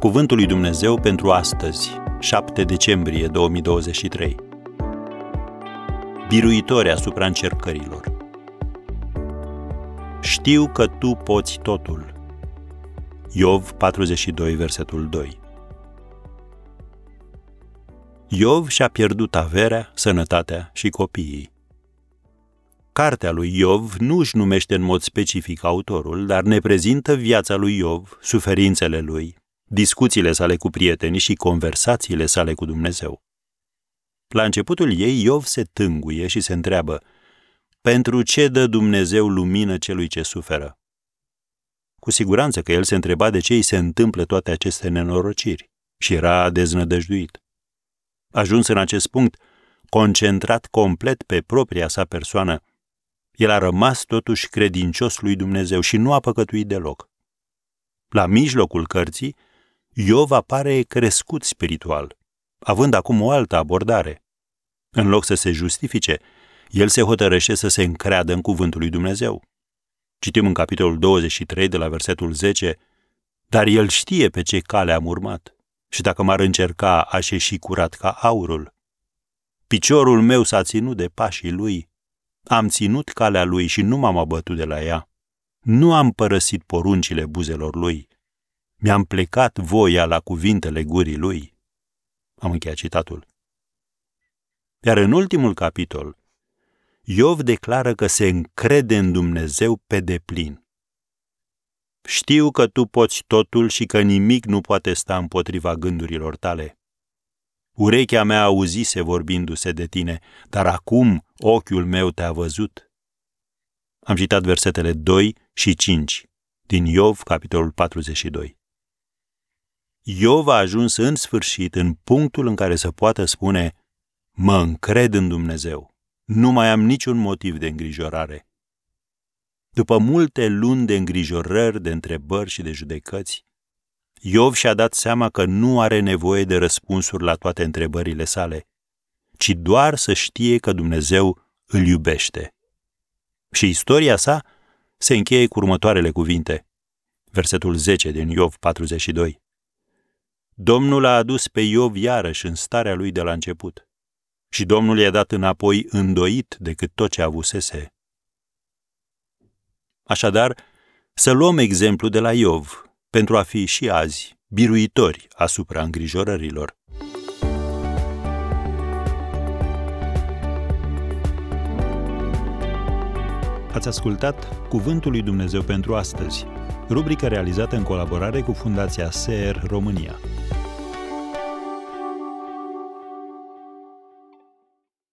Cuvântul lui Dumnezeu pentru astăzi, 7 decembrie 2023. Biruitori asupra încercărilor. Știu că tu poți totul. Iov 42, versetul 2. Iov și-a pierdut averea, sănătatea și copiii. Cartea lui Iov nu își numește în mod specific autorul, dar ne prezintă viața lui Iov, suferințele lui, discuțiile sale cu prietenii și conversațiile sale cu Dumnezeu. La începutul ei, Iov se tânguie și se întreabă, pentru ce dă Dumnezeu lumină celui ce suferă? Cu siguranță că el se întreba de ce îi se întâmplă toate aceste nenorociri și era deznădăjduit. Ajuns în acest punct, concentrat complet pe propria sa persoană, el a rămas totuși credincios lui Dumnezeu și nu a păcătuit deloc. La mijlocul cărții, Iov apare crescut spiritual, având acum o altă abordare. În loc să se justifice, el se hotărăște să se încreadă în cuvântul lui Dumnezeu. Citim în capitolul 23 de la versetul 10, Dar el știe pe ce cale am urmat și dacă m-ar încerca, aș ieși curat ca aurul. Piciorul meu s-a ținut de pașii lui, am ținut calea lui și nu m-am abătut de la ea. Nu am părăsit poruncile buzelor lui. Mi-am plecat voia la cuvintele gurii lui. Am încheiat citatul. Iar în ultimul capitol, Iov declară că se încrede în Dumnezeu pe deplin. Știu că tu poți totul și că nimic nu poate sta împotriva gândurilor tale. Urechea mea auzise vorbindu-se de tine, dar acum ochiul meu te-a văzut. Am citat versetele 2 și 5 din Iov, capitolul 42. Iov a ajuns în sfârșit în punctul în care să poată spune Mă încred în Dumnezeu. Nu mai am niciun motiv de îngrijorare. După multe luni de îngrijorări, de întrebări și de judecăți, Iov și-a dat seama că nu are nevoie de răspunsuri la toate întrebările sale, ci doar să știe că Dumnezeu îl iubește. Și istoria sa se încheie cu următoarele cuvinte. Versetul 10 din Iov 42. Domnul a adus pe Iov iarăși în starea lui de la început și Domnul i-a dat înapoi îndoit decât tot ce avusese. Așadar, să luăm exemplu de la Iov pentru a fi și azi biruitori asupra îngrijorărilor. Ați ascultat Cuvântul lui Dumnezeu pentru astăzi, rubrica realizată în colaborare cu Fundația SER România.